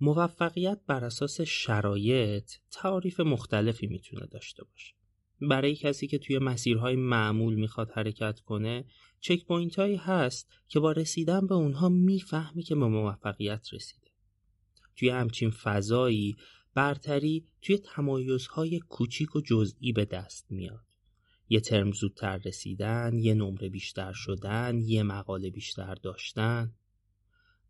موفقیت بر اساس شرایط تعاریف مختلفی می‌تونه داشته باشه. برای کسی که توی مسیرهای معمول می‌خواد حرکت کنه چک پوینت هایی هست که با رسیدن به اونها می‌فهمی که به موفقیت رسیده. توی همچین فضایی برتری توی تمایزهای کوچیک و جزئی به دست میاد. یه ترم زودتر رسیدن، یه نمره بیشتر شدن، یه مقاله بیشتر داشتن.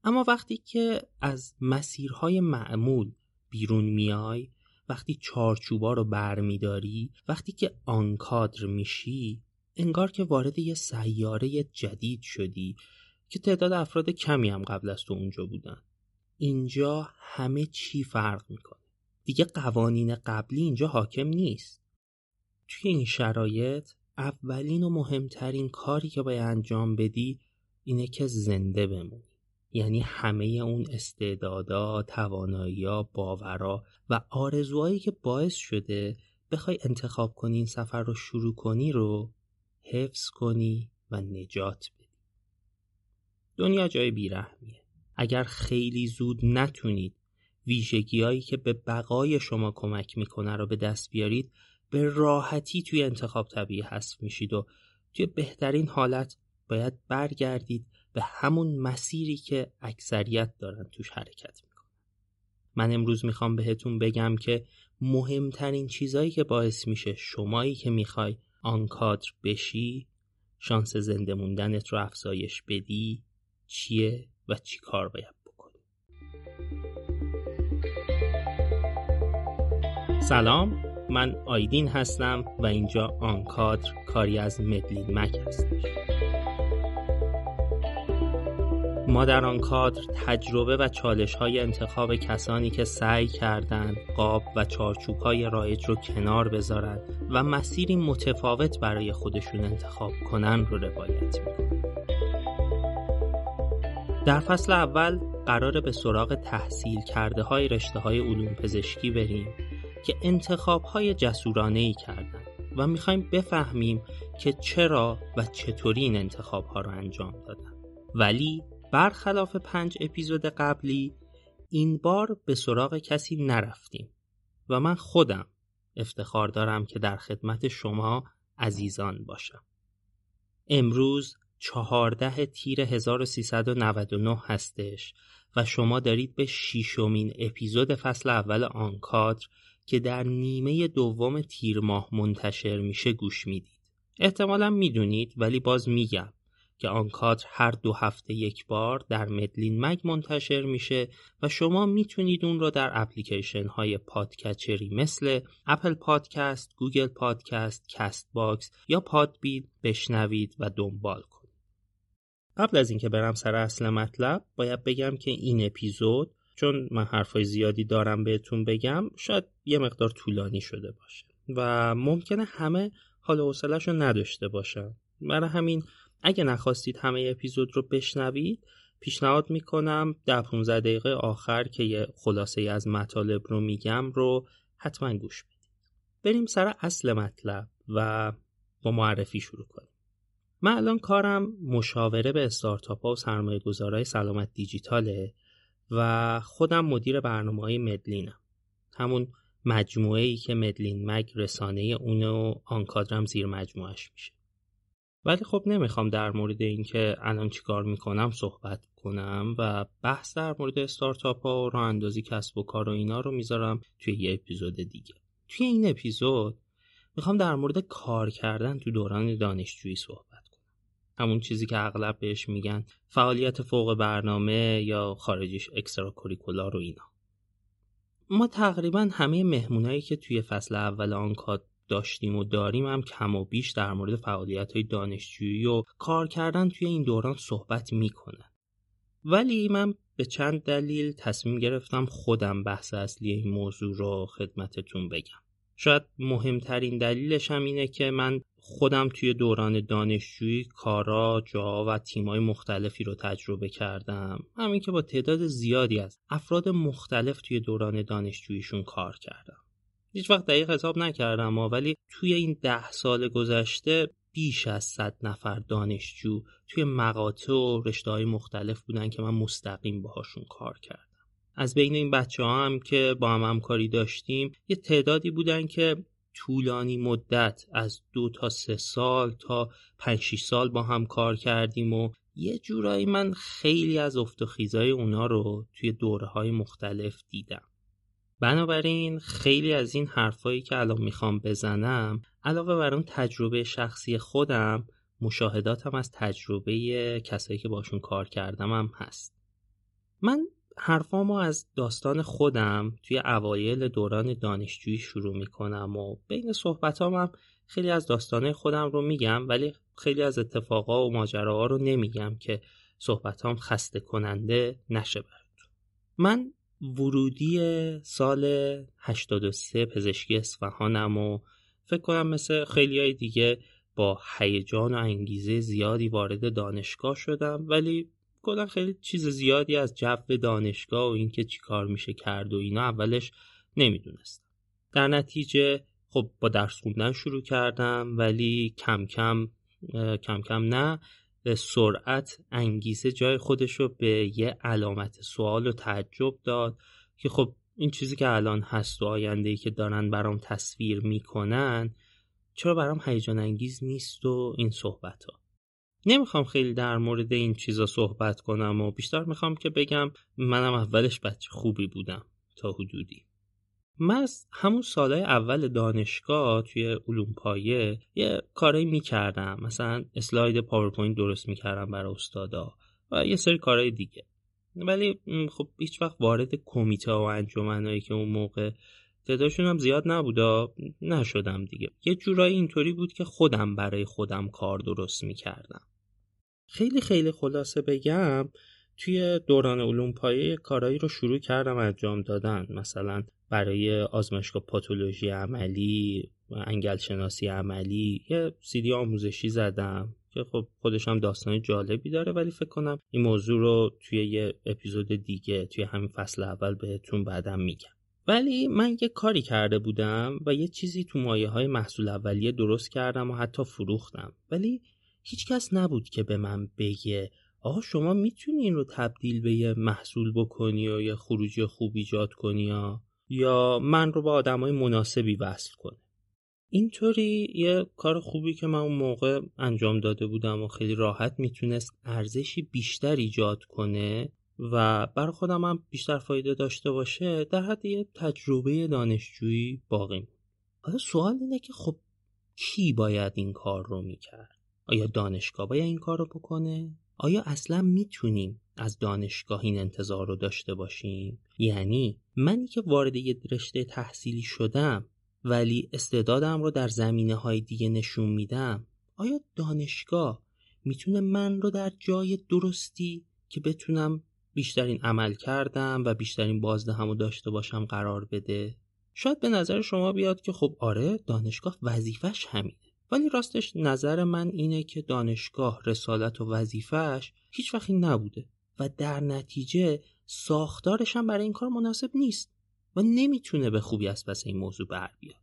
اما وقتی که از مسیرهای معمول بیرون میای وقتی چارچوبا رو برمیداری وقتی که آنکادر میشی انگار که وارد یه سیاره جدید شدی که تعداد افراد کمی هم قبل از تو اونجا بودن. اینجا همه چی فرق می‌کنه. دیگه قوانین قبلی اینجا حاکم نیست. توی این شرایط اولین و مهمترین کاری که باید انجام بدی اینه که زنده بمونی. یعنی همه اون استعدادا، توانایی باورا و آرزوهایی که باعث شده بخوای انتخاب کنی این سفر رو شروع کنی رو حفظ کنی و نجات بدی. دنیا جای بیرحمیه. اگر خیلی زود نتونید ویژگیهایی که به بقای شما کمک می‌کنه رو به دست بیارید به راحتی توی انتخاب طبیعی حذف میشید و توی بهترین حالت باید برگردید به همون مسیری که اکثریت دارن توش حرکت می‌کنن. من امروز می‌خوام بهتون بگم که مهمترین چیزایی که باعث میشه شمایی که می‌خوای آنکادر بشی شانس زنده موندنت رو افزایش بدی چیه و چی کار باید بکنی. سلام من آیدین هستم و اینجا آنکادر کاری از مدلین مک هستش. ما در آن کادر تجربه و چالش های انتخاب کسانی که سعی کردند قاب و چارچوب های رایج رو کنار بذارند و مسیری متفاوت برای خودشون انتخاب کنن رو روایت می‌کنیم در فصل اول قرار به سراغ تحصیل کرده های رشته های علوم پزشکی بریم که انتخاب های جسورانه ای کردن و می‌خوایم بفهمیم که چرا و چطوری این انتخاب ها رو انجام دادن. ولی برخلاف پنج اپیزود قبلی این بار به سراغ کسی نرفتیم و من خودم افتخار دارم که در خدمت شما عزیزان باشم. امروز چهارده تیر 1399 هستش و شما دارید به شیشمین اپیزود فصل اول آنکادر که در نیمه دوم تیر ماه منتشر میشه گوش می‌دید. احتمالا می‌دونید ولی باز میگم که آن کادر هر دو هفته یک بار در مدلین مگ منتشر میشه و شما می‌تونید اون رو در اپلیکیشن های podcatcher ی مثل Apple Podcast، Google Podcast، Castbox یا Podbean بشنوید و دنبال کنید. قبل از اینکه برم سر اصل مطلب باید بگم که این اپیزود چون من حرفای زیادی دارم بهتون بگم شاید یه مقدار طولانی شده باشه و ممکنه همه حال حوصله‌شو نداشته باشن برای همین اگه نخواستید همه اپیزود رو بشنوید پیشنهاد می‌کنم در 15 دقیقه آخر که یه خلاصه از مطالب رو میگم رو حتما گوش بدید. بریم سر اصل مطلب و با معرفی شروع کنیم. من الان کارم مشاوره به استارتاپ ها و سرمایه گذارای سلامت دیجیتاله و خودم مدیر برنامه های مدلینم. همون مجموعه ای که مدلین مگ رسانه اون و آنکادرم زیر مجموعش میشه. ولی خب نمی‌خوام در مورد اینکه الان چیکار می‌کنم صحبت کنم و بحث در مورد استارتاپ ها و راه اندازی کسب و کار و اینا رو می‌ذارم توی یه اپیزود دیگه. توی این اپیزود می‌خوام در مورد کار کردن تو دوران دانشجویی صحبت کنم. همون چیزی که اغلب بهش میگن فعالیت فوق برنامه یا خارجیش اکسترا کوریکولار و اینا. ما تقریبا همه مهمونایی که توی فصل اول آن داشتیم و داریم هم کم و بیش در مورد فعالیت های دانشجویی و کار کردن توی این دوران صحبت می‌کنن. ولی من به چند دلیل تصمیم گرفتم خودم بحث اصلی این موضوع رو خدمتتون بگم. شاید مهمترین دلیلش هم اینه که من خودم توی دوران دانشجویی کارا جا و تیمای مختلفی رو تجربه کردم. همین که با تعداد زیادی از افراد مختلف توی دوران دانشجوییشون کار کردم. هیچ وقت دقیق حساب نکردم ولی توی این ده سال گذشته بیش از صد نفر دانشجو توی مقاطع و رشته های مختلف بودن که من مستقیم باهاشون کار کردم. از بین این بچه ها هم که با هم همکاری داشتیم یه تعدادی بودن که طولانی مدت از دو تا سه سال تا پنج شیش سال با هم کار کردیم و یه جورایی من خیلی از افت و اونا رو توی دوره های مختلف دیدم. بنابراین خیلی از این حرفایی که الان می‌خوام بزنم علاوه بر اون تجربه شخصی خودم مشاهداتم از تجربه کسایی که باشون کار کردم هم هست. من حرفامو از داستان خودم توی اوایل دوران دانشجویی شروع می‌کنم و بین صحبتام هم خیلی از داستانه خودم رو میگم ولی خیلی از اتفاقا و ماجراها رو نمیگم که صحبتام خسته کننده نشه براتون من ورودی سال 83 پزشکی اصفهانم و فکر کنم مثل خیلی های دیگه با هیجان و انگیزه زیادی وارد دانشگاه شدم ولی کلا خیلی چیز زیادی از جو دانشگاه و اینکه چی کار میشه کرد و اینا اولش نمی‌دونستم. در نتیجه خب با درس خوندن شروع کردم ولی کم کم کم کم نه. به سرعت انگیزه جای خودش رو به یه علامت سوال و تعجب داد که خب این چیزی که الان هست و آینده ای که دارن برام تصویر می‌کنن چرا برام هیجان انگیز نیست و این صحبت ها نمی‌خوام خیلی در مورد این چیزا صحبت کنم و بیشتر می‌خوام که بگم منم اولش بچه خوبی بودم تا حدودی. من همون سالهای اول دانشگاه توی علوم پایه یه کارایی می‌کردم. مثلا اسلاید PowerPoint درست می‌کردم برای استادا و یه سری کارهای دیگه. ولی خب هیچ وقت وارد کمیته و انجمنایی که اون موقع تعدادشون هم زیاد نبودا نشدم دیگه. یه جورایی اینطوری بود که خودم برای خودم کار درست می‌کردم. خیلی خیلی خلاصه بگم توی دوران علوم پایه کارایی رو شروع کردم انجام دادن. مثلا برای آزمایشگاه پاتولوژی عملی انگل شناسی عملی یه سیدی آموزشی زدم که خب خودش هم داستان جالبی داره ولی فکر کنم این موضوع رو توی یه اپیزود دیگه توی همین فصل اول بهتون بعدم میگم. ولی من یه کاری کرده بودم و یه چیزی تو مایه های محصول اولیه درست کردم و حتی فروختم. ولی هیچکس نبود که به من بگه آقا شما می‌تونی این رو تبدیل به یه محصول بکنی و یه خروجی خوب ایجاد کنی یا؟ یا من رو با آدمای مناسبی وصل کنه؟ اینطوری یه کار خوبی که من اون موقع انجام داده بودم و خیلی راحت می‌تونست ارزشی بیشتر ایجاد کنه و بر خودم هم بیشتر فایده داشته باشه در حد یه تجربه دانشجویی باقی بود حالا سوال اینه که خب کی باید این کار رو می‌کرد؟ آیا دانشگاه باید این کار رو بکنه؟ آیا اصلا می‌تونیم از دانشگاه این انتظار رو داشته باشیم؟ یعنی منی که وارد یه رشته تحصیلی شدم ولی استعدادم رو در زمینه های دیگه نشون میدم. آیا دانشگاه می‌تونه من رو در جای درستی که بتونم بیشترین عمل کردم و بیشترین بازده رو داشته باشم قرار بده؟ شاید به نظر شما بیاد که خب آره دانشگاه وظیفش همینه. ولی راستش نظر من اینه که دانشگاه رسالت و وظیفش هیچ وقتی نبوده و در نتیجه ساختارش هم برای این کار مناسب نیست و نمی‌تونه به خوبی از پس این موضوع بر بیاد.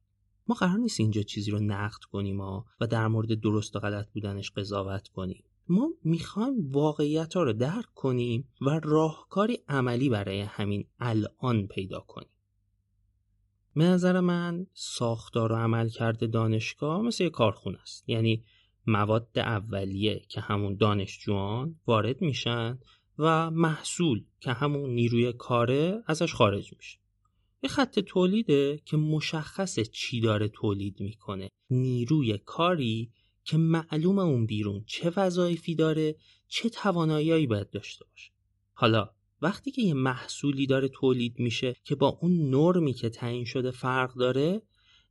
ما قرار نیست اینجا چیزی رو نقد کنیم و در مورد درست و غلط بودنش قضاوت کنیم. ما می‌خوایم واقعیت ها رو درک کنیم و راهکاری عملی برای همین الان پیدا کنیم. به نظر من ساختار و عمل کرده دانشگاه مثل یه کارخونه است. یعنی مواد اولیه که همون دانشجویان وارد میشن و محصول که همون نیروی کاره ازش خارج میشه. یه خط تولیده که مشخصه چی داره تولید می‌کنه. نیروی کاری که معلوم اون بیرون چه وظایفی داره چه توانایی باید داشته باشه. حالا وقتی که یه محصولی داره تولید میشه که با اون نرمی که تعیین شده فرق داره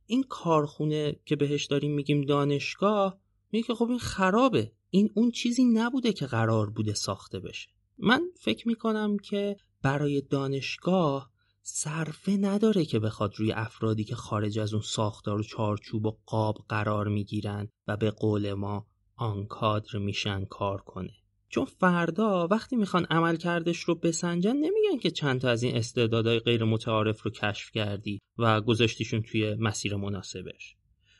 این کارخونه که بهش داریم میگیم دانشگاه میگه که خب این خرابه. این اون چیزی نبوده که قرار بوده ساخته بشه. من فکر می‌کنم که برای دانشگاه صرفه نداره که بخواد روی افرادی که خارج از اون ساختار و چارچوب و قاب قرار می‌گیرن و به قول ما آنکادر میشن کار کنه. چون فردا وقتی می‌خوان عمل کردش رو بسنجن نمیگن که چند تا از این استعدادهای غیر متعارف رو کشف کردی و گذاشتیشون توی مسیر مناسبش.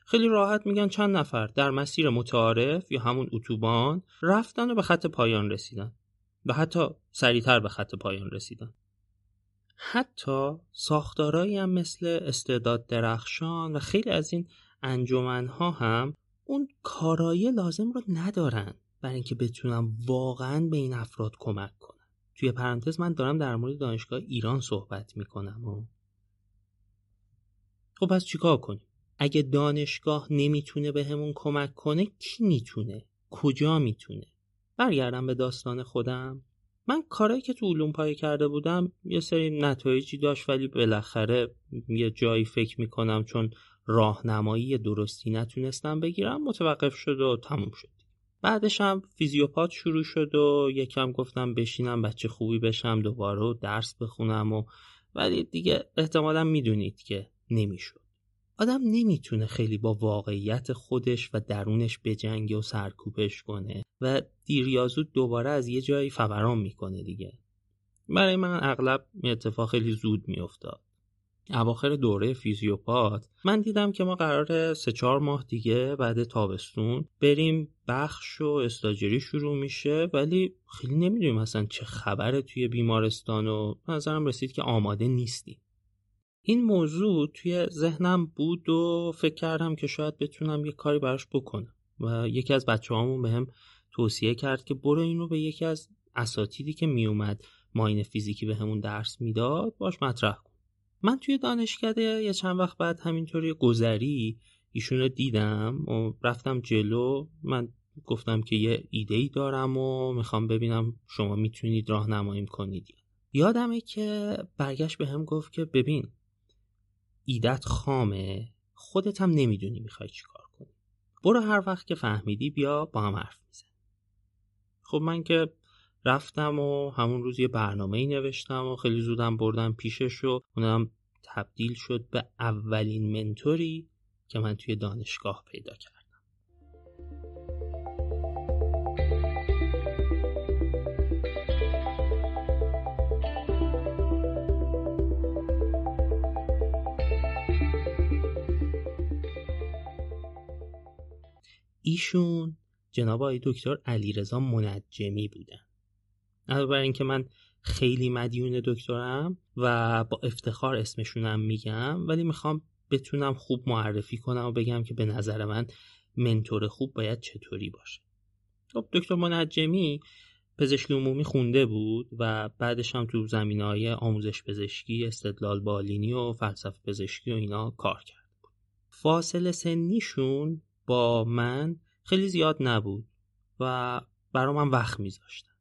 خیلی راحت میگن چند نفر در مسیر متعارف یا همون اتوبان رفتن و به خط پایان رسیدن. و حتی سریعتر به خط پایان رسیدن. حتی ساختارایی هم مثل استعداد درخشان و خیلی از این انجمنها هم اون کارایی لازم رو ندارن. برای اینکه بتونم واقعا به این افراد کمک کنم. توی پرانتز من دارم در مورد دانشگاه ایران صحبت می‌کنم و خب پس چیکار کنیم؟ اگه دانشگاه نمی‌تونه به همون کمک کنه کی می‌تونه؟ کجا می‌تونه؟ برگردم به داستان خودم. من کارایی که تو علوم کرده بودم یه سری نتایجی داشت ولی بالاخره یه جایی فکر می‌کنم چون راهنمایی درستی نتونستم بگیرم متوقف شد و تموم شد. بعدش هم فیزیوپات شروع شد و یکم گفتم بشینم بچه خوبی بشم دوباره درس بخونم و ولی دیگه احتمالا می‌دونید که نمی‌شد. آدم نمی‌تونه خیلی با واقعیت خودش و درونش بجنگه و سرکوبش کنه و دیر یا زود دوباره از یه جایی فوران می‌کنه دیگه. برای من اغلب اتفاق خیلی زود میافتاد. اواخر دوره فیزیوپات من دیدم که ما قرار سه چهار ماه دیگه بعد تابستون بریم بخش و استاجری شروع میشه ولی خیلی نمی‌دونیم اصلا چه خبره توی بیمارستان و نظرم رسید که آماده نیستیم. این موضوع توی ذهنم بود و فکر کردم که شاید بتونم یه کاری براش بکنم و یکی از بچه هامون به هم توصیه کرد که برو اینو به یکی از اساتیدی که میومد ماین فیزیکی به همون درس می‌داد باش مطرح کن. من توی دانشکده یه چند وقت بعد همینطوری گذری ایشون رو دیدم و رفتم جلو. من گفتم که یه ایده ای دارم و می‌خوام ببینم شما می‌تونید راهنماییم کنید. یادمه که برگشت به هم گفت که ببین ایدت خامه خودت هم نمی‌دونی می‌خوای چیکار کنی. برو هر وقت که فهمیدی بیا با هم حرف میزن خب من که رفتم و همون روز یه برنامه ای نوشتم و خیلی زودم بردم پیشش و اونم تبدیل شد به اولین منتوری که من توی دانشگاه پیدا کردم. ایشون جناب آقای دکتر علیرضا منجمی بودن. علاوه بر اینکه من خیلی مدیون دکترم و با افتخار اسمشونم میگم ولی می‌خوام بتونم خوب معرفی کنم و بگم که به نظر من منتور خوب باید چطوری باشه. خب دکتر منجمی پزشکی عمومی خونده بود و بعدش هم تو زمین های آموزش پزشکی استدلال بالینی و فلسفه پزشکی و اینا کار کرد. فاصله سنیشون با من خیلی زیاد نبود و برا من وقت میذاشتن.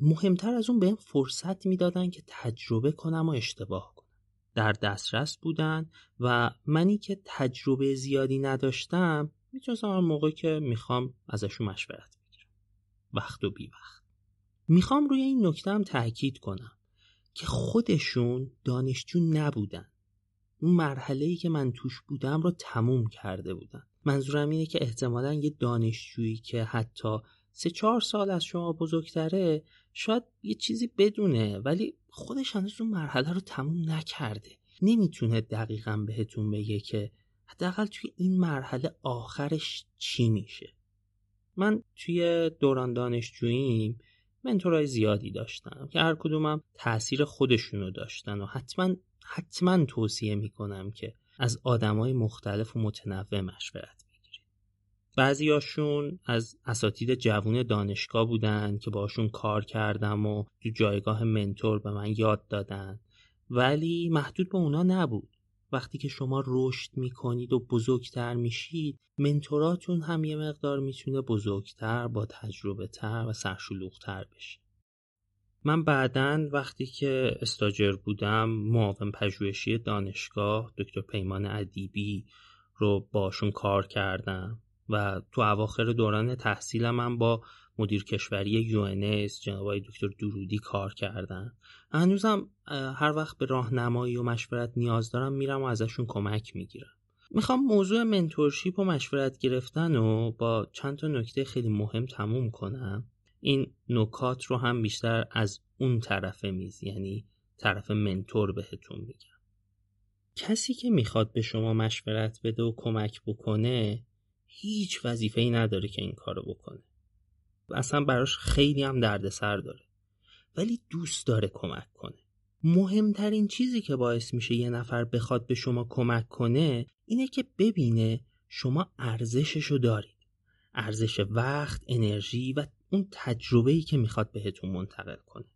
مهمتر از اون بهم فرصت می‌دادن که تجربه کنم و اشتباه کنم. در دسترس بودن و منی که تجربه زیادی نداشتم می‌تونستم هر موقع که می‌خوام ازشون مشورت بگیرم. وقت و بی وقت می‌خوام روی این نکته هم تاکید کنم که خودشون دانشجو نبودن. اون مرحله ای که من توش بودم رو تموم کرده بودن. منظورم اینه که احتمالا یه دانشجویی که حتی سه چهار سال از شما بزرگتره شاید یه چیزی بدونه ولی خودش هنوز اون مرحله رو تموم نکرده. نمی‌تونه دقیقا بهتون بگه که حداقل توی این مرحله آخرش چی میشه. من توی دوران دانشجوییم منتورای زیادی داشتم که هر کدومم تاثیر خودشونو داشتن و حتما حتما توصیه می‌کنم که از آدمای مختلف و متنوع مشورت بعضیاشون از اساتید جوون دانشگاه بودن که باشون کار کردم و تو جایگاه منتور به من یاد دادن. ولی محدود به اونا نبود. وقتی که شما رشد می‌کنید و بزرگتر میشید منتوراتون هم یه مقدار می‌تونه بزرگتر با تجربه تر و سرشلوغتر بشه. من بعدا وقتی که استاجر بودم معاون پژوهشی دانشگاه دکتر پیمان ادیبی رو باشون کار کردم. و تو اواخر دوران تحصیلم من با مدیر کشوری یونس جناب دکتر درودی کار کردم هنوزم هر وقت به راهنمایی و مشورت نیاز دارم میرم و ازشون کمک می‌گیرم. می‌خوام موضوع منتورشیپ و مشورت گرفتن و با چند تا نکته خیلی مهم تموم کنم. این نکات رو هم بیشتر از اون طرف میز یعنی طرف منتور بهتون میگم. کسی که می‌خواد به شما مشورت بده و کمک بکنه هیچ وظیفه ای نداره که این کارو بکنه. اصلا براش خیلی هم دردسر داره. ولی دوست داره کمک کنه. مهمترین چیزی که باعث میشه یه نفر بخواد به شما کمک کنه اینه که ببینه شما ارزششو دارید. ارزش وقت، انرژی و اون تجربه ای که می‌خواد بهتون منتقل کنه.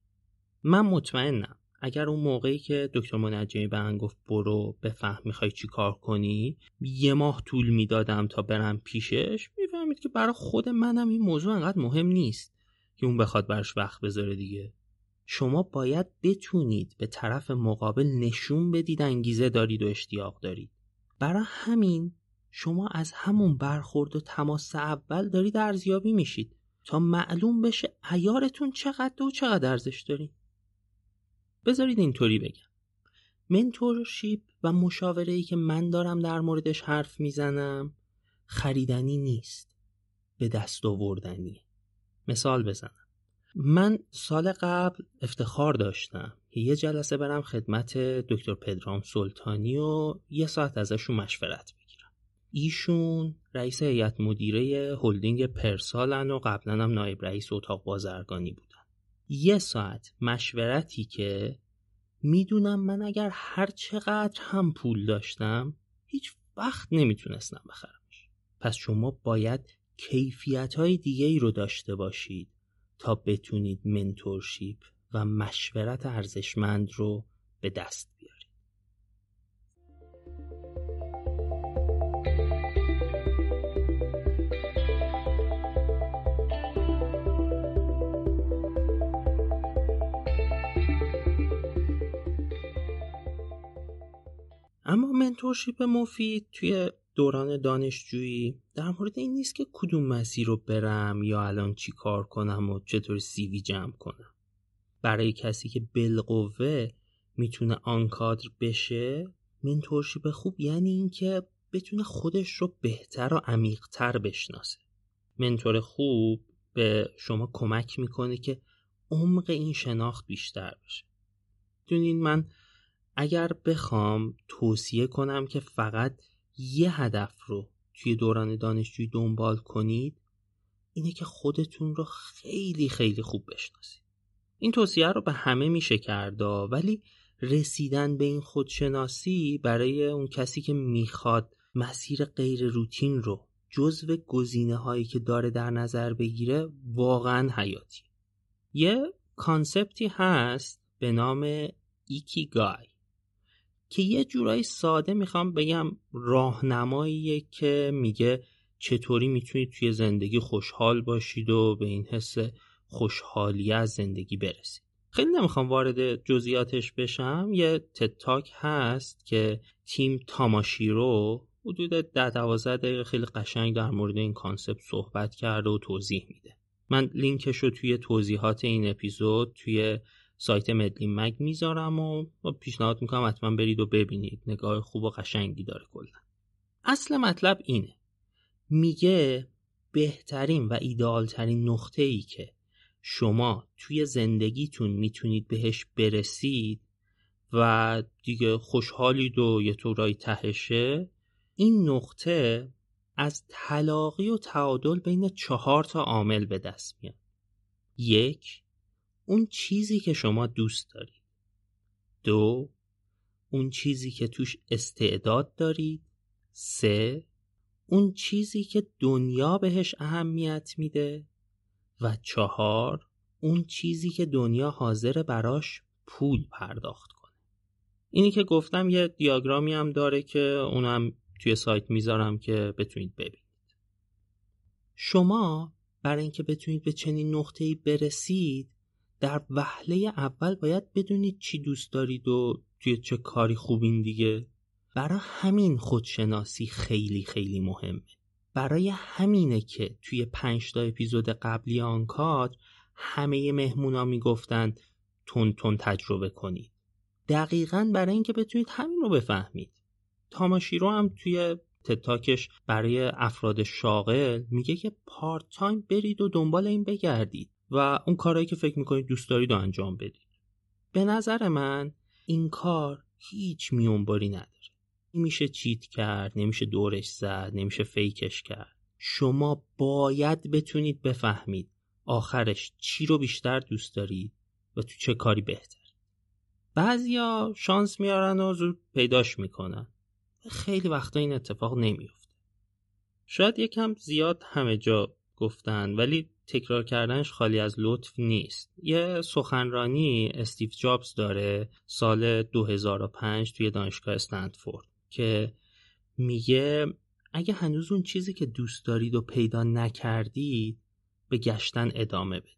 من مطمئنم اگر اون موقعی که دکتر منجمی به من گفت برو بفهم می‌خوای چی کار کنی یه ماه طول می‌دادم تا برم پیشش می‌فهمید که برای خود منم این موضوع انقدر مهم نیست که اون بخواد براش وقت بذاره دیگه. شما باید بتونید به طرف مقابل نشون بدید انگیزه دارید و اشتیاق دارید. برای همین شما از همون برخورد و تماس اول دارید ارزیابی میشید تا معلوم بشه ایارتون چقدر و چقدر ارزش دارید بذارید اینطوری بگم. منتورشیپ و مشاوره ای که من دارم در موردش حرف می‌زنم خریدنی نیست. به دست آوردنیه. مثال بزنم. من سال قبل افتخار داشتم که یه جلسه برم خدمت دکتر پدرام سلطانی و یه ساعت ازشون مشورت بگیرم. ایشون رئیس هیئت مدیره هلدینگ پرسالن و قبلا هم نایب رئیس اتاق بازرگانی بودن یه ساعت مشورتی که می‌دونم من اگر هر چقدر هم پول داشتم هیچ وقت نمی‌تونستم بخرمش. پس شما باید کیفیت های دیگه ای رو داشته باشید تا بتونید منتورشیپ و مشورت ارزشمند رو به دست منتورشیپ مفید توی دوران دانشجویی. در مورد این نیست که کدوم مسیر رو برم یا الان چی کار کنم و چطور سیوی جمع کنم. برای کسی که بالقوه می‌تونه آنکادر بشه منتورشیپ خوب یعنی اینکه بتونه خودش رو بهتر و عمیقتر بشناسه. منتور خوب به شما کمک می‌کنه که عمق این شناخت بیشتر بشه. دونین من اگر بخوام توصیه کنم که فقط یه هدف رو توی دوران دانشجویی دنبال کنید اینه که خودتون رو خیلی خیلی خوب بشناسید. این توصیه رو به همه میشه کردا ولی رسیدن به این خودشناسی برای اون کسی که می‌خواد مسیر غیر روتین رو جزو گزینه هایی که داره در نظر بگیره واقعا حیاتی یه کانسپتی هست به نام ایکی گای که یه جورایی ساده می‌خوام بگم راهنماییه که میگه چطوری می‌تونید توی زندگی خوشحال باشید و به این حس خوشحالی از زندگی برسید. خیلی نمی‌خوام وارد جزئیاتش بشم. یه TED Talk هست که تیم تاماشیرو حدود ده دوازده دقیقه خیلی قشنگ در مورد این concept صحبت کرده و توضیح میده. من لینکش رو توی توضیحات این اپیزود توی سایت مدلین مگ می‌ذارم و پیشنهاد می‌کنم حتما برید و ببینید. نگاه خوب و قشنگی داره کلا. اصل مطلب اینه. میگه بهترین و ایدئالترین نقطه ای که شما توی زندگیتون می‌تونید بهش برسید و دیگه خوشحالید و یه طورایی تهشه این نقطه از تلاقی و تعادل بین چهار تا عامل به دست میاد. یک اون چیزی که شما دوست دارید. دو اون چیزی که توش استعداد دارید. سه اون چیزی که دنیا بهش اهمیت میده. و چهار اون چیزی که دنیا حاضر براش پول پرداخت کنه. اینی که گفتم یه دیاگرامی هم داره که اونم توی سایت می‌ذارم که بتونید ببینید. شما برای اینکه بتونید به چنین نقطه‌ای برسید در وهله اول باید بدونید چی دوست دارید و توی چه کاری خوبین دیگه. برای همین خودشناسی خیلی خیلی مهمه. برای همینه که توی پنج تا اپیزود قبلی آن کار همه مهمونا می‌گفتن تون تون تجربه کنید. دقیقا برای اینکه بتونید همین رو بفهمید. تاماشیرو هم توی تتاکش برای افراد شاغل میگه که پارت تایم برید و دنبال این بگردید. و اون کارهایی که فکر می‌کنید دوست دارید و انجام بدید. به نظر من این کار هیچ میونباری نداره. نمیشه چیت کرد نمیشه دورش زد نمیشه فیکش کرد. شما باید بتونید بفهمید آخرش چی رو بیشتر دوست دارید و تو چه کاری بهتر. بعضیا شانس میارن و زود پیداش می‌کنن. خیلی وقتا این اتفاق نمیفته شاید یکم زیاد همه جا گفتن ولی تکرار کردنش خالی از لطف نیست. یه سخنرانی استیو جابز داره سال 2005 توی دانشگاه استنفورد که میگه اگه هنوز اون چیزی که دوست دارید و پیدا نکردید به گشتن ادامه بدید.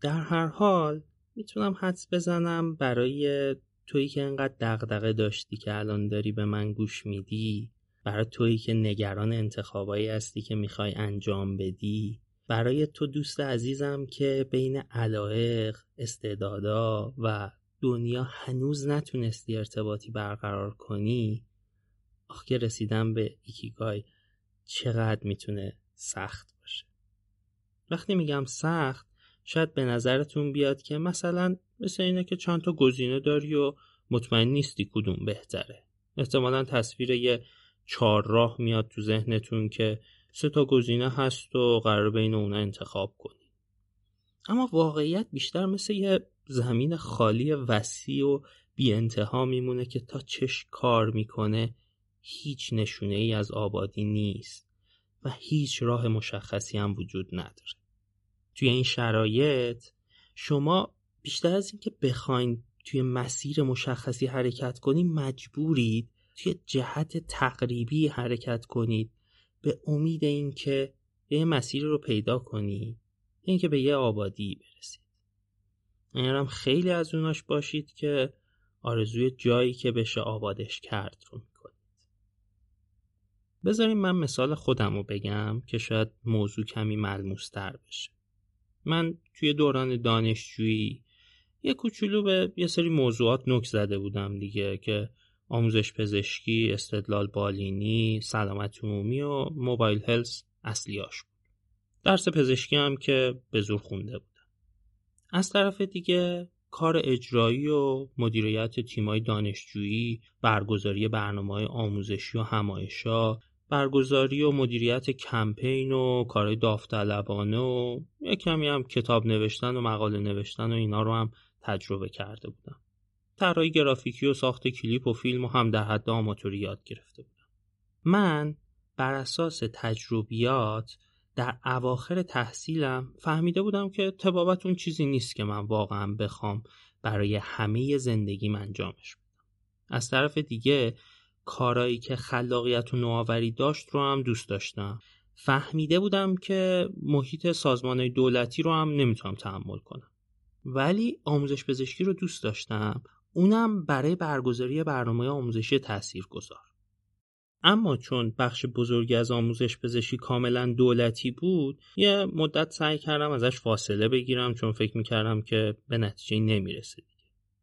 در هر حال می‌تونم حدس بزنم برای تویی که انقدر دغدغه داشتی که الان داری به من گوش میدی برای تویی که نگران انتخابایی هستی که می‌خوای انجام بدی. برای تو دوست عزیزم که بین علایق، استعدادا و دنیا هنوز نتونستی ارتباطی برقرار کنی آخ که رسیدن به ایکیگای چقدر می‌تونه سخت باشه. وقتی میگم سخت شاید به نظرتون بیاد که مثلا مثل اینه که چند تا گزینه داری و مطمئن نیستی کدوم بهتره. احتمالا تصویر یه چهار راه میاد تو ذهنتون که سه تا گزینه هست و قرار بین اونا انتخاب کنی اما واقعیت بیشتر مثل یه زمین خالی وسیع و بی انتها میمونه که تا چش کار می‌کنه هیچ نشونه ای از آبادی نیست و هیچ راه مشخصی هم وجود نداره. توی این شرایط شما بیشتر از اینکه بخواین توی مسیر مشخصی حرکت کنید مجبورید توی جهت تقریبی حرکت کنید. به امید اینکه یه مسیر رو پیدا کنید اینکه به یه آبادی برسید هم خیلی از اوناش باشید که آرزوی جایی که بشه آبادش کرد رو می‌کنید. بذاریم من مثال خودم رو بگم که شاید موضوع کمی ملموستر بشه. من توی دوران دانشجویی یه کوچولو به یه سری موضوعات نک زده بودم دیگه که آموزش پزشکی، استدلال بالینی، سلامت عمومی و موبایل هلس اصلیاش بود. درس پزشکی هم که به زور خونده بودم. از طرف دیگه کار اجرایی و مدیریت تیمای دانشجویی، برگزاری برنامه های آموزشی و همایشا، برگزاری و مدیریت کمپین و کارهای داوطلبانه و یه کمی هم کتاب نوشتن و مقاله نوشتن و اینا رو هم تجربه کرده بودم. طراحی گرافیکی و ساخت کلیپ و فیلم و هم در حد آماتوری یاد گرفته بودم. من بر اساس تجربیات در اواخر تحصیلم فهمیده بودم که تبابت اون چیزی نیست که من واقعا بخوام برای همه زندگیم انجامش بدم. از طرف دیگه کارایی که خلاقیت و نوآوری داشت رو هم دوست داشتم. فهمیده بودم که محیط سازمان دولتی رو هم نمی‌تونم تحمل کنم. ولی آموزش پزشکی رو دوست داشتم اونم برای برگزاری برنامه آموزشی تأثیر گذار. اما چون بخش بزرگی از آموزش پزشکی کاملا دولتی بود یه مدت سعی کردم ازش فاصله بگیرم چون فکر می‌کردم که به نتیجه نمی‌رسه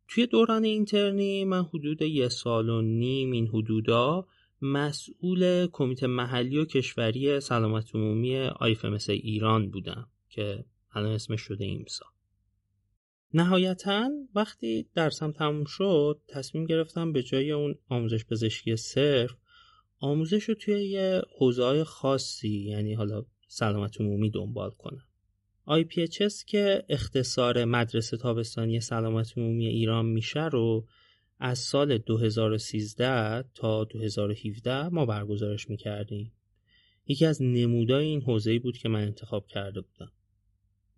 توی دوران اینترنی من حدود یه سال و نیم این حدودا مسئول کمیته محلی و کشوری سلامت عمومی آیفمس ایران بودم که الان اسمش شده ایمسا نهایتا وقتی درسم تموم شد تصمیم گرفتم به جای اون آموزش پزشکی صرف آموزش رو توی یه حوزه خاصی یعنی حالا سلامت عمومی دنبال کنم. IPHS که اختصار مدرسه تابستانی سلامت عمومی ایران میشه رو از سال 2013 تا 2017 ما برگزارش می‌کردیم. یکی از نمودای این حوزه‌ای بود که من انتخاب کرده بودم.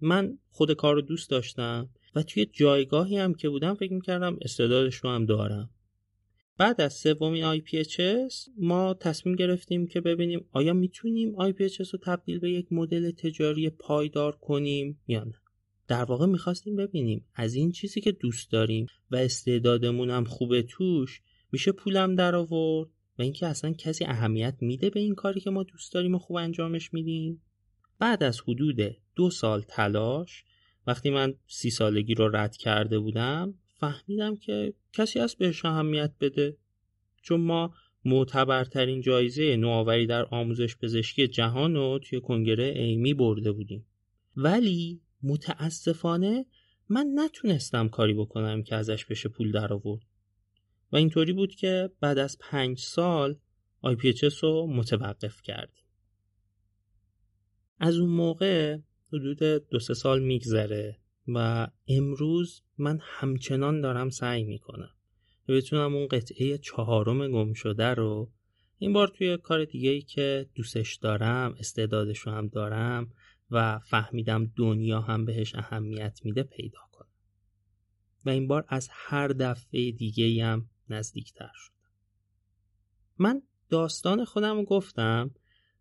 من خود کار رو دوست داشتم و توی جایگاهی هم که بودم فکر می‌کردم استعدادش رو هم دارم. بعد از سومین IPHS ما تصمیم گرفتیم که ببینیم آیا می‌تونیم IPHS رو تبدیل به یک مدل تجاری پایدار کنیم یا نه. در واقع می‌خواستیم ببینیم از این چیزی که دوست داریم و استعدادمون هم خوبه توش میشه پولم در آورد و اینکه اصلا کسی اهمیت میده به این کاری که ما دوست داریم و خوب انجامش میدیم؟ بعد از حدود دو سال تلاش وقتی من سی سالگی رو رد کرده بودم فهمیدم که کسی هست بهش اهمیت بده. چون ما معتبرترین جایزه نوآوری در آموزش پزشکی جهان رو توی کنگره ایمی برده بودیم. ولی متاسفانه من نتونستم کاری بکنم که ازش بشه پول در آورد. و اینطوری بود که بعد از پنج سال IPHS رو متوقف کردیم. از اون موقع حدود دو سه سال میگذره و امروز من همچنان دارم سعی می‌کنم. بتونم اون قطعه چهارم گم شده رو این بار توی کار دیگه ای که دوستش دارم استعدادش رو هم دارم و فهمیدم دنیا هم بهش اهمیت میده پیدا کنم. و این بار از هر دفعه دیگه هم نزدیکتر شدم. من داستان خودم رو گفتم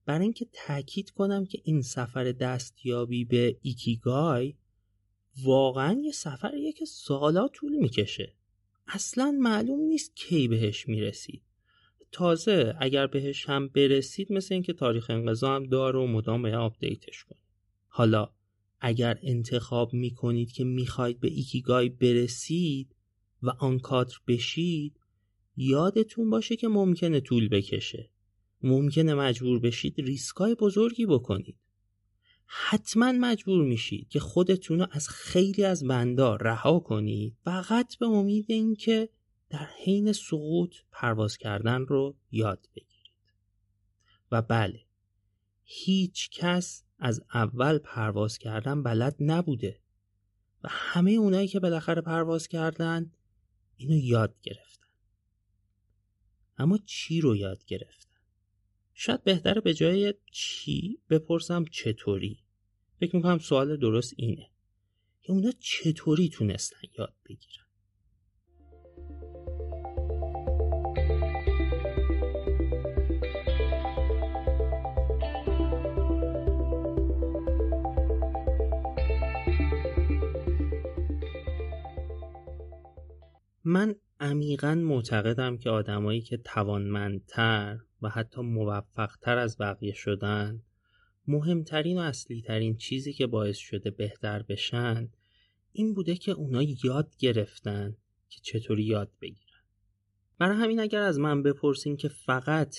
برای اینکه تاکید کنم که این سفر دستیابی به ایکیگای واقعا یه سفریه که سالا طول می‌کشه. اصلا معلوم نیست کی بهش می‌رسید. تازه اگر بهش هم برسید مثل اینکه تاریخ انقضا هم داره و مدام باید update ش کنید. حالا اگر انتخاب می‌کنید که می‌خواید به ایکیگای برسید و آن کادر بشید یادتون باشه که ممکنه طول بکشه. ممکنه مجبور بشید ریسکای بزرگی بکنید. حتما مجبور میشید که خودتون رو از خیلی از بندا رها کنید. فقط به امید اینکه در حین سقوط پرواز کردن رو یاد بگیرید. و بله هیچ کس از اول پرواز کردن بلد نبوده. و همه اونایی که بالاخره پرواز کردن اینو یاد گرفتن. اما چی رو یاد گرفتن؟ شاید بهتره به جای چی بپرسم چطوری؟ فکر می‌کنم سوال درست اینه. که اونا چطوری تونستن یاد بگیرن؟ من عمیقا معتقدم که آدمایی که توانمندتر و حتی موفقتر از بقیه شدن مهمترین و اصلی ترین چیزی که باعث شده بهتر بشن این بوده که اونا یاد گرفتن که چطوری یاد بگیرن. برای همین اگر از من بپرسین که فقط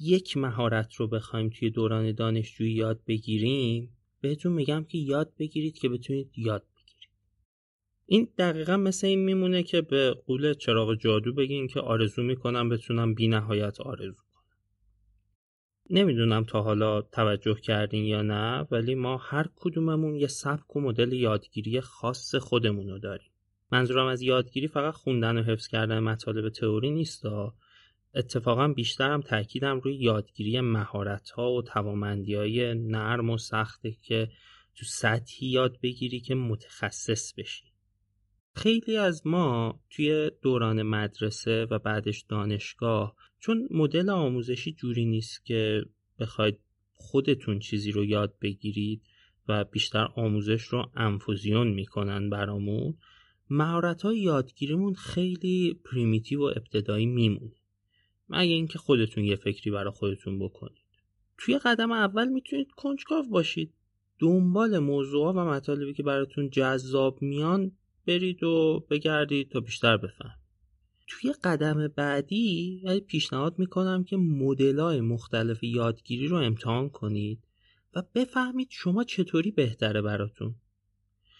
یک مهارت رو بخوایم توی دوران دانشجویی یاد بگیریم بهتون میگم که یاد بگیرید که بتونید یاد این دقیقا مثل این میمونه که به قول چراغ جادو بگین که آرزو می‌کنم بتونم بی نهایت آرزو نمی‌دونم تا حالا توجه کردین یا نه ولی ما هر کدوممون یه سبک و مدل یادگیری خاص خودمون رو داریم. منظورم از یادگیری فقط خوندن و حفظ کردن مطالب تئوری نیست اتفاقا بیشترم تاکیدم روی یادگیری مهارت ها و توامندی های نرم و سخته که تو سطحی یاد بگیری که متخصص بشی. خیلی از ما توی دوران مدرسه و بعدش دانشگاه چون مدل آموزشی جوری نیست که بخواید خودتون چیزی رو یاد بگیرید و بیشتر آموزش رو انفوزیون می‌کنن برامون مهارت های یادگیریمون خیلی پریمیتیو و ابتدایی میمونه. مگه اینکه خودتون یه فکری برای خودتون بکنید. توی قدم اول می‌تونید کنجکاو باشید. دنبال موضوعات و مطالبی که براتون جذاب میان برید و بگردید تا بیشتر بفهم توی قدم بعدی پیشنهاد می‌کنم که های مختلف یادگیری رو امتحان کنید و بفهمید شما چطوری بهتره براتون.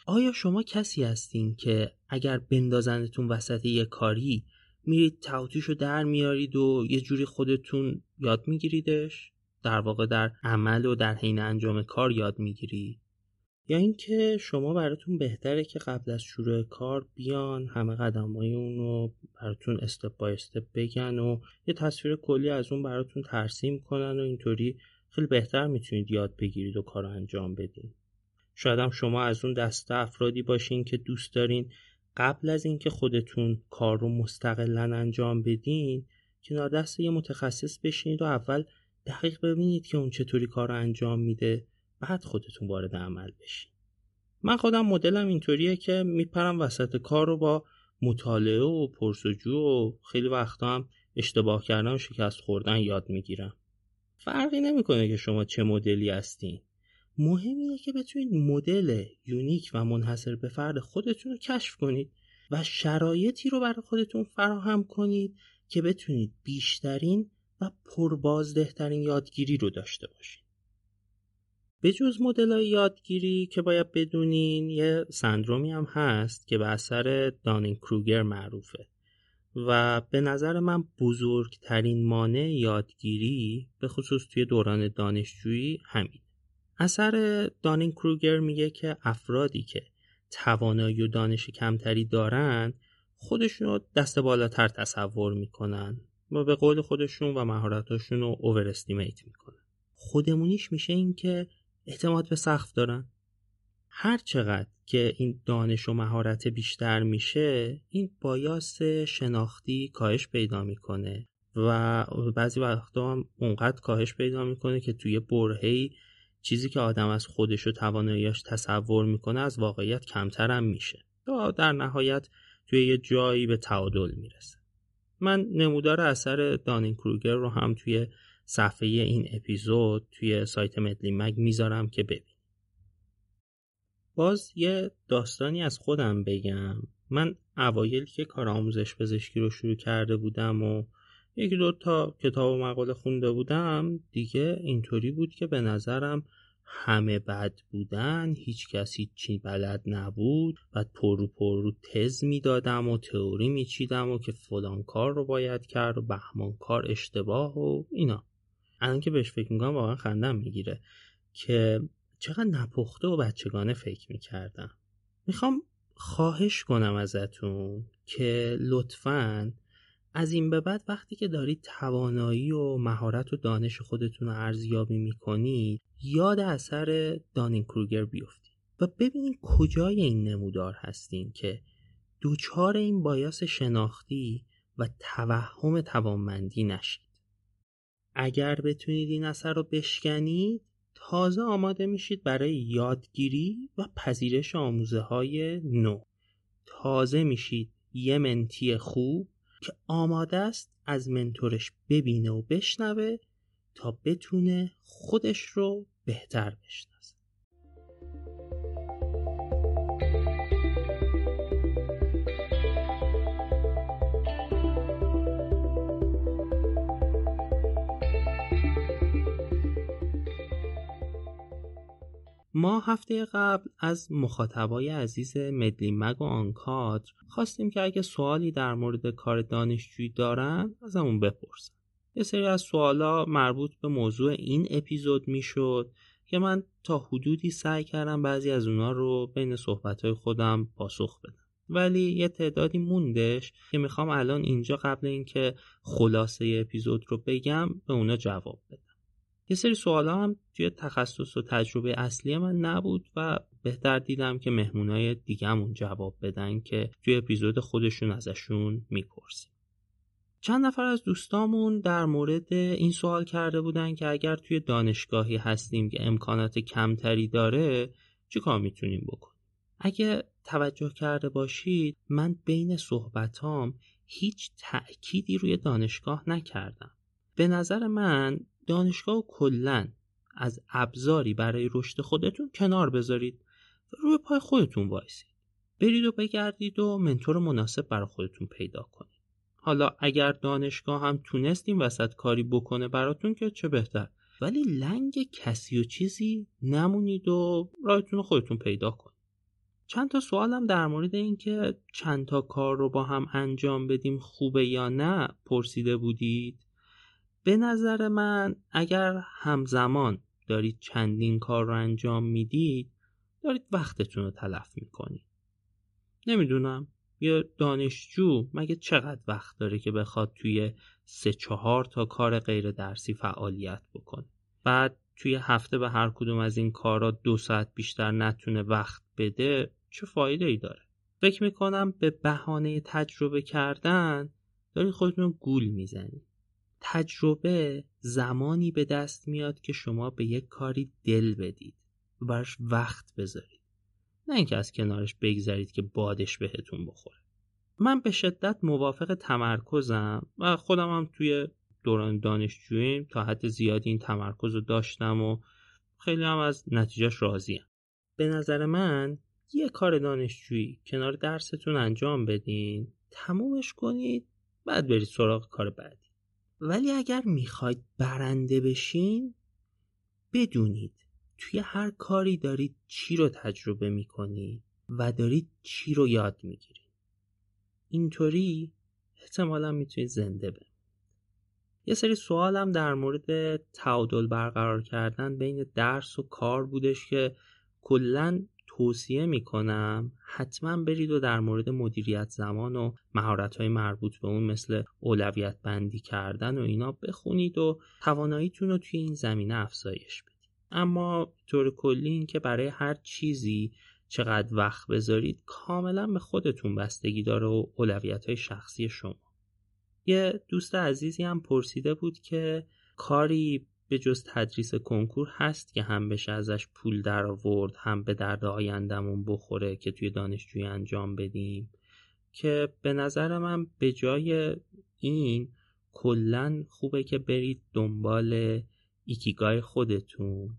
آیا شما کسی هستین که اگر بندازنتون وسط یه کاری میرید توتیش رو در میارید و یه جوری خودتون یاد میگیریدش؟ در واقع در عمل و در حین انجام کار یاد می‌گیرید؟ یا اینکه شما براتون بهتره که قبل از شروع کار بیان همه قدم های اون رو براتون استپ بای استپ بگن و یه تصویر کلی از اون براتون ترسیم کنن و اینطوری خیلی بهتر می‌تونید یاد بگیرید و کار انجام بدین. شاید هم شما از اون دسته افرادی باشین که دوست دارین قبل از اینکه خودتون کار رو مستقلا انجام بدین کنار دست یه متخصص بشینید و اول دقیق ببینید که اون چطوری کار رو انجام میده. بعد خودتون وارد عمل بشین. من خودم مدلم اینطوریه که میپرم وسط کار رو با مطالعه و پرسجو و خیلی وقتا هم اشتباه کردن و شکست خوردن یاد می‌گیرم. فرقی نمی‌کنه که شما چه مدلی هستین. مهم اینه که بتونید مدل یونیک و منحصر به فرد خودتون رو کشف کنید و شرایطی رو برای خودتون فراهم کنید که بتونید بیشترین و پربازدهترین یادگیری رو داشته باشید. به جز مدل یادگیری که باید بدونین یه سندرومی هم هست که به اثر دانینگ کروگر معروفه و به نظر من بزرگترین مانع یادگیری به خصوص توی دوران دانشجویی همین. اثر دانینگ کروگر میگه که افرادی که توانایی و دانش کمتری دارن خودشون رو دست بالاتر تصور می‌کنن و به قول خودشون و مهارتاشون رو اوور استیمیت می‌کنن. خودمونیش میشه این که اعتماد به سقف دارن. هر چقدر که این دانش و مهارت بیشتر میشه این بایاس شناختی کاهش پیدا می‌کنه. و بعضی وقتا هم اونقدر کاهش پیدا می‌کنه که توی برهی چیزی که آدم از خودش و تواناییاش تصور می‌کنه از واقعیت کمتر هم میشه. تا در نهایت توی یه جایی به تعادل می‌رسه. من نمودار اثر دانین کروگر رو هم توی صفحه این اپیزود توی سایت مدلی مگ می‌ذارم که ببین باز یه داستانی از خودم بگم. من اوایل که کار آموزش پزشکی رو شروع کرده بودم و یکی دو تا کتاب و مقاله خونده بودم دیگه اینطوری بود که به نظرم همه بد بودن هیچ کسی چی بلد نبود. بعد پررو پررو تز می‌دادم و تئوری میچیدم و که فلان کار رو باید کرد و بهمان کار اشتباه و اینا. الان که بهش فکر می‌کنم واقعا خندم می‌گیره که چقدر نپخته و بچگانه فکر می‌کردم. می‌خوام خواهش کنم ازتون که لطفاً از این به بعد وقتی که دارید توانایی و مهارت و دانش خودتون رو ارزیابی می‌کنید یاد اثر دانینگ کروگر بیفتید. و ببینید کجای این نمودار هستین که دوچار این بایاس شناختی و توهم توانمندی نشید. اگر بتونید این اثر رو بشکنید تازه آماده میشید برای یادگیری و پذیرش آموزه های نو. تازه میشید یه منتی خوب که آماده است از منتورش ببینه و بشنوه تا بتونه خودش رو بهتر بشناسه ما هفته قبل از مخاطبای عزیز مدلی مگ و آنکادر خواستیم که اگه سوالی در مورد کار دانشجویی دارن از همون بپرسن. یه سری از سوالا مربوط به موضوع این اپیزود می‌شد که من تا حدودی سعی کردم بعضی از اونا رو بین صحبتهای خودم پاسخ بدم. ولی یه تعدادی موندش که می‌خوام الان اینجا قبل اینکه خلاصه اپیزود رو بگم به اونا جواب بدم. یه سری سوال هم توی تخصص و تجربه اصلی من نبود و بهتر دیدم که مهمونای دیگهمون جواب بدن که توی اپیزود خودشون ازشون می‌پرسیم. چند نفر از دوستامون در مورد این سوال کرده بودن که اگر توی دانشگاهی هستیم که امکانات کمتری داره چی کار می‌تونیم بکنیم؟ اگه توجه کرده باشید من بین صحبتام هیچ تأکیدی روی دانشگاه نکردم. به نظر من دانشگاه و کلا از ابزاری برای رشد خودتون کنار بذارید و روی پای خودتون وایسید. برید و بگردید و منتور مناسب برای خودتون پیدا کنید. حالا اگر دانشگاه هم تونست این وسط کاری بکنه براتون که چه بهتر. ولی لنگ کسی و چیزی نمونید و راهتون خودتون پیدا کنید. چند تا سوالم در مورد اینکه چند تا کار رو با هم انجام بدیم خوبه یا نه پرسیده بودید. به نظر من اگر همزمان دارید چندین کار رو انجام می‌دید دارید وقتتون رو تلف می‌کنید. نمی‌دونم یه دانشجو مگه چقدر وقت داره که بخواد توی سه چهار تا کار غیر درسی فعالیت بکنه؟ بعد توی هفته به هر کدوم از این کارا دو ساعت بیشتر نتونه وقت بده چه فایده ای داره؟ فکر می‌کنم به بهانه تجربه کردن دارید خودتون گول می‌زنید. تجربه زمانی به دست میاد که شما به یک کاری دل بدید و براش وقت بذارید. نه اینکه از کنارش بگذارید که بادش بهتون بخوره. من به شدت موافق تمرکزم و خودم هم توی دوران دانشجوییم تا حد زیادی این تمرکز رو داشتم و خیلی هم از نتیجهش راضیم. به نظر من یه کار دانشجویی کنار درستون انجام بدین تمومش کنید بعد برید سراغ کار بعدی ولی اگر می‌خواید برنده بشین بدونید توی هر کاری دارید چی رو تجربه می‌کنید و دارید چی رو یاد می‌گیرید. اینطوری احتمالا می‌تونید زنده بمونید. یه سری سوالم در مورد تعادل برقرار کردن بین درس و کار بودش که کلا توصیه می‌کنم حتما برید و در مورد مدیریت زمان و مهارت های مربوط به اون مثل اولویت بندی کردن و اینا بخونید و تواناییتون رو توی این زمینه افزایش بدید. اما طور کلی این که برای هر چیزی چقدر وقت بذارید کاملا به خودتون بستگی داره و اولویت های شخصی شما. یه دوست عزیزی هم پرسیده بود که کاری به جز تدریس کنکور هست که هم بشه ازش پول در آورد هم به درد آیندهمون بخوره که توی دانشجویی انجام بدیم. که به نظر من به جای این کلا خوبه که برید دنبال ایکیگای خودتون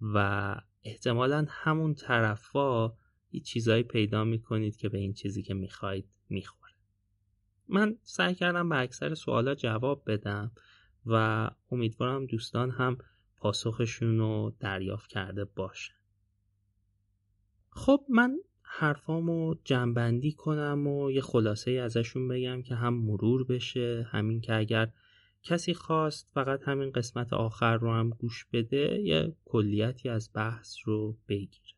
و احتمالا همون طرفا یه چیزایی پیدا می‌کنید که به این چیزی که می‌خواید می‌خوره. من سعی کردم به اکثر سوالات جواب بدم. و امیدوارم دوستان هم پاسخشون رو دریافت کرده باشن. خب من حرفامو جنبندی کنم و یه خلاصه ازشون بگم که هم مرور بشه همین که اگر کسی خواست فقط همین قسمت آخر رو هم گوش بده یه کلیتی از بحث رو بگیره.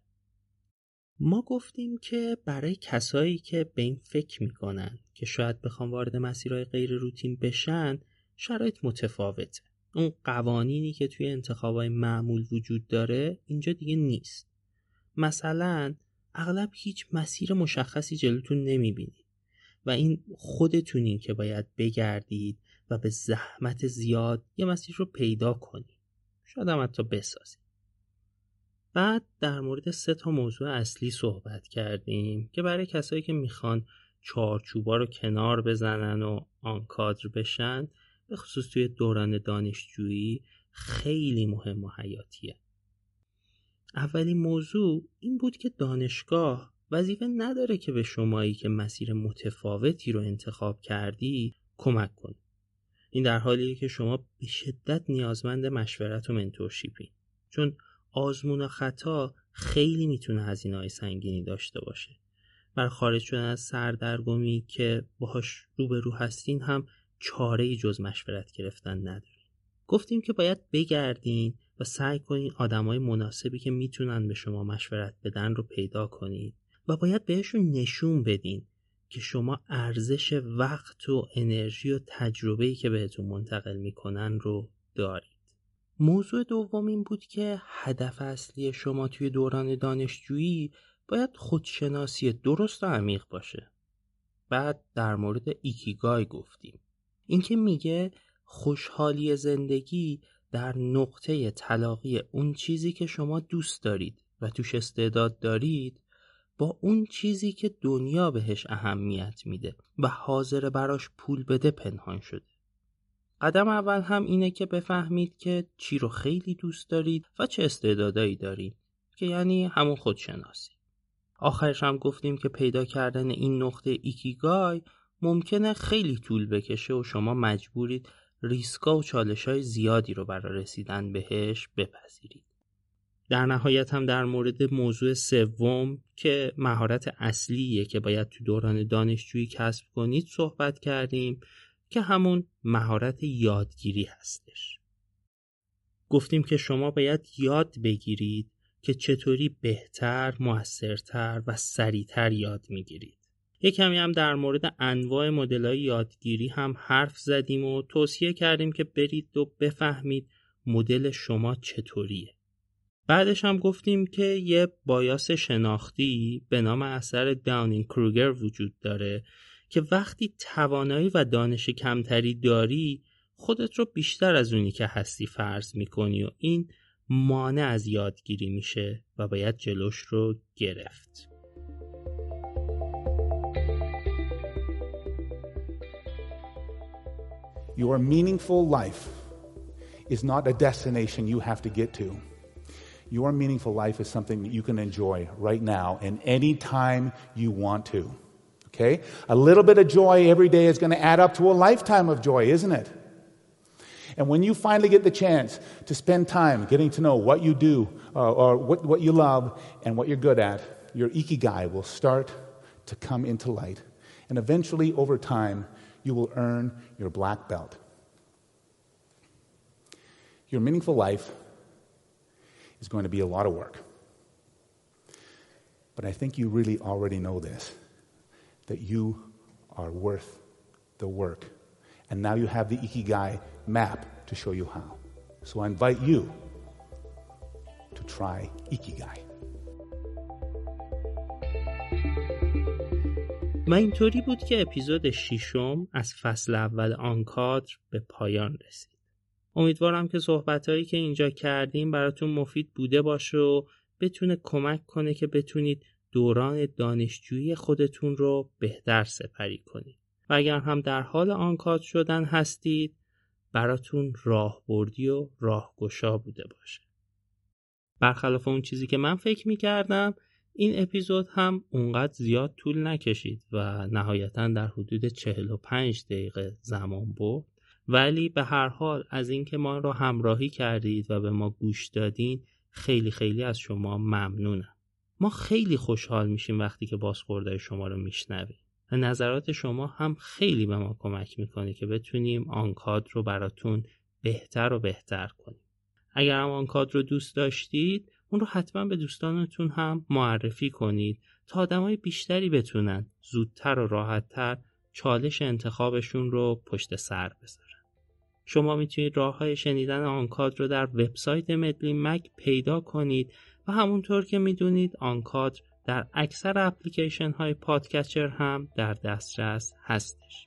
ما گفتیم که برای کسایی که به این فکر می‌کنن که شاید بخوام وارد مسیرهای غیر روتین بشن شرایط متفاوته اون قوانینی که توی انتخابای معمول وجود داره اینجا دیگه نیست. مثلا اغلب هیچ مسیر مشخصی جلوتون نمی‌بینید و این خودتونین که باید بگردید و به زحمت زیاد یه مسیر رو پیدا کنید شاید هم حتی بسازید بعد در مورد سه تا موضوع اصلی صحبت کردیم که برای کسایی که می‌خوان چارچوبا رو کنار بزنن و آن کادر بشن به خصوص توی دوران دانشجویی خیلی مهم و حیاتیه. اولین موضوع این بود که دانشگاه وظیفه نداره که به شمایی که مسیر متفاوتی رو انتخاب کردی کمک کنه این در حالیه که شما به شدت نیازمند مشورت و منتورشیپی. چون آزمون و خطا خیلی می‌تونه هزینه های سنگینی داشته باشه. بر خارج شدن از سردرگمی که باهاش روبرو هستین هم چاره جز مشورت گرفتن نداریم گفتیم که باید بگردین و سعی کنین آدمای مناسبی که می‌تونن به شما مشورت بدن رو پیدا کنید و باید بهشون نشون بدین که شما ارزش وقت و انرژی و تجربه‌ای که بهتون منتقل می‌کنن رو دارید. موضوع دوم این بود که هدف اصلی شما توی دوران دانشجویی باید خودشناسی درست و عمیق باشه. بعد در مورد ایکیگای گفتیم. اینکه میگه خوشحالی زندگی در نقطه تلاقی اون چیزی که شما دوست دارید و توش استعداد دارید با اون چیزی که دنیا بهش اهمیت میده و حاضر براش پول بده پنهان شده. قدم اول هم اینه که بفهمید که چی رو خیلی دوست دارید و چه استعدادایی دارید که یعنی همون خودشناسی. آخرش هم گفتیم که پیدا کردن این نقطه ایکیگای ممکنه خیلی طول بکشه و شما مجبورید ریسکا و چالش های زیادی رو برای رسیدن بهش بپذیرید. در نهایت هم در مورد موضوع سوم که مهارت اصلیه که باید تو دوران دانشجویی کسب کنید صحبت کردیم که همون مهارت یادگیری هستش. گفتیم که شما باید یاد بگیرید که چطوری بهتر، موثرتر و سریعتر یاد می‌گیرید. یک کمی هم در مورد انواع مدل یادگیری هم حرف زدیم و توصیه کردیم که برید و بفهمید مدل شما چطوریه. بعدش هم گفتیم که یه بایاس شناختی به نام اثر داونینگ کروگر وجود داره که وقتی توانایی و دانش کمتری داری خودت رو بیشتر از اونی که هستی فرض می‌کنی و این مانع از یادگیری میشه و باید جلوش رو گرفت. Your meaningful life is not a destination you have to get to. Your meaningful life is something that you can enjoy right now and any time you want to. Okay? A little bit of joy every day is going to add up to a lifetime of joy, isn't it? And when you finally get the chance to spend time getting to know what you do uh, or what, what you love and what you're good at, your ikigai will start to come into light. And eventually, over time, you will earn your black belt. Your meaningful life is going to be a lot of work. But I think you really already know this that you are worth the work. And now you have the Ikigai map to show you how. So I invite you to try Ikigai. و اینطوری بود که اپیزود ششم از فصل اول آنکادر به پایان رسید. امیدوارم که صحبتهایی که اینجا کردیم براتون مفید بوده باشه و بتونه کمک کنه که بتونید دوران دانشجویی خودتون رو بهتر سپری کنید. و اگر هم در حال آنکاد شدن هستید براتون راهبردی و راهگشا بوده باشه. برخلاف اون چیزی که من فکر می کردم این اپیزود هم اونقدر زیاد طول نکشید و نهایتا در حدود 45 دقیقه زمان برد. ولی به هر حال از اینکه ما را همراهی کردید و به ما گوش دادین خیلی خیلی از شما ممنونم. ما خیلی خوشحال میشیم وقتی که بازخورده شما رو میشنویم. و نظرات شما هم خیلی به ما کمک می‌کنه که بتونیم آنکاد رو براتون بهتر و بهتر کنیم. اگر هم آنکاد رو دوست داشتید اون رو حتما به دوستانتون هم معرفی کنید تا آدمای بیشتری بتونن زودتر و راحتتر چالش انتخابشون رو پشت سر بذارن. شما می‌تونید راه های شنیدن آنکاد رو در وبسایت مدلین مک پیدا کنید و همونطور که می‌دونید آنکاد در اکثر اپلیکیشن های پادگیر هم در دسترس هستش.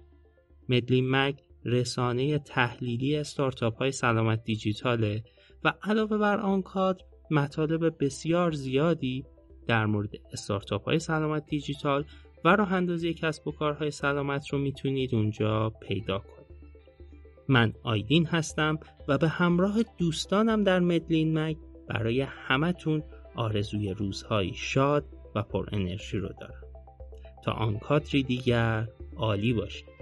مدلین مک رسانه تحلیلی استارتاپ های سلامت دیجیتاله و علاوه بر آنکاد مطالب بسیار زیادی در مورد استارتاپ های سلامت دیجیتال و راه اندازی کسب و کارهای سلامت رو می‌تونید اونجا پیدا کنید. من آیدین هستم و به همراه دوستانم در مدلین مک برای همتون آرزوی روزهای شاد و پر انرژی رو دارم. تا آن کاتری دیگر عالی باشید.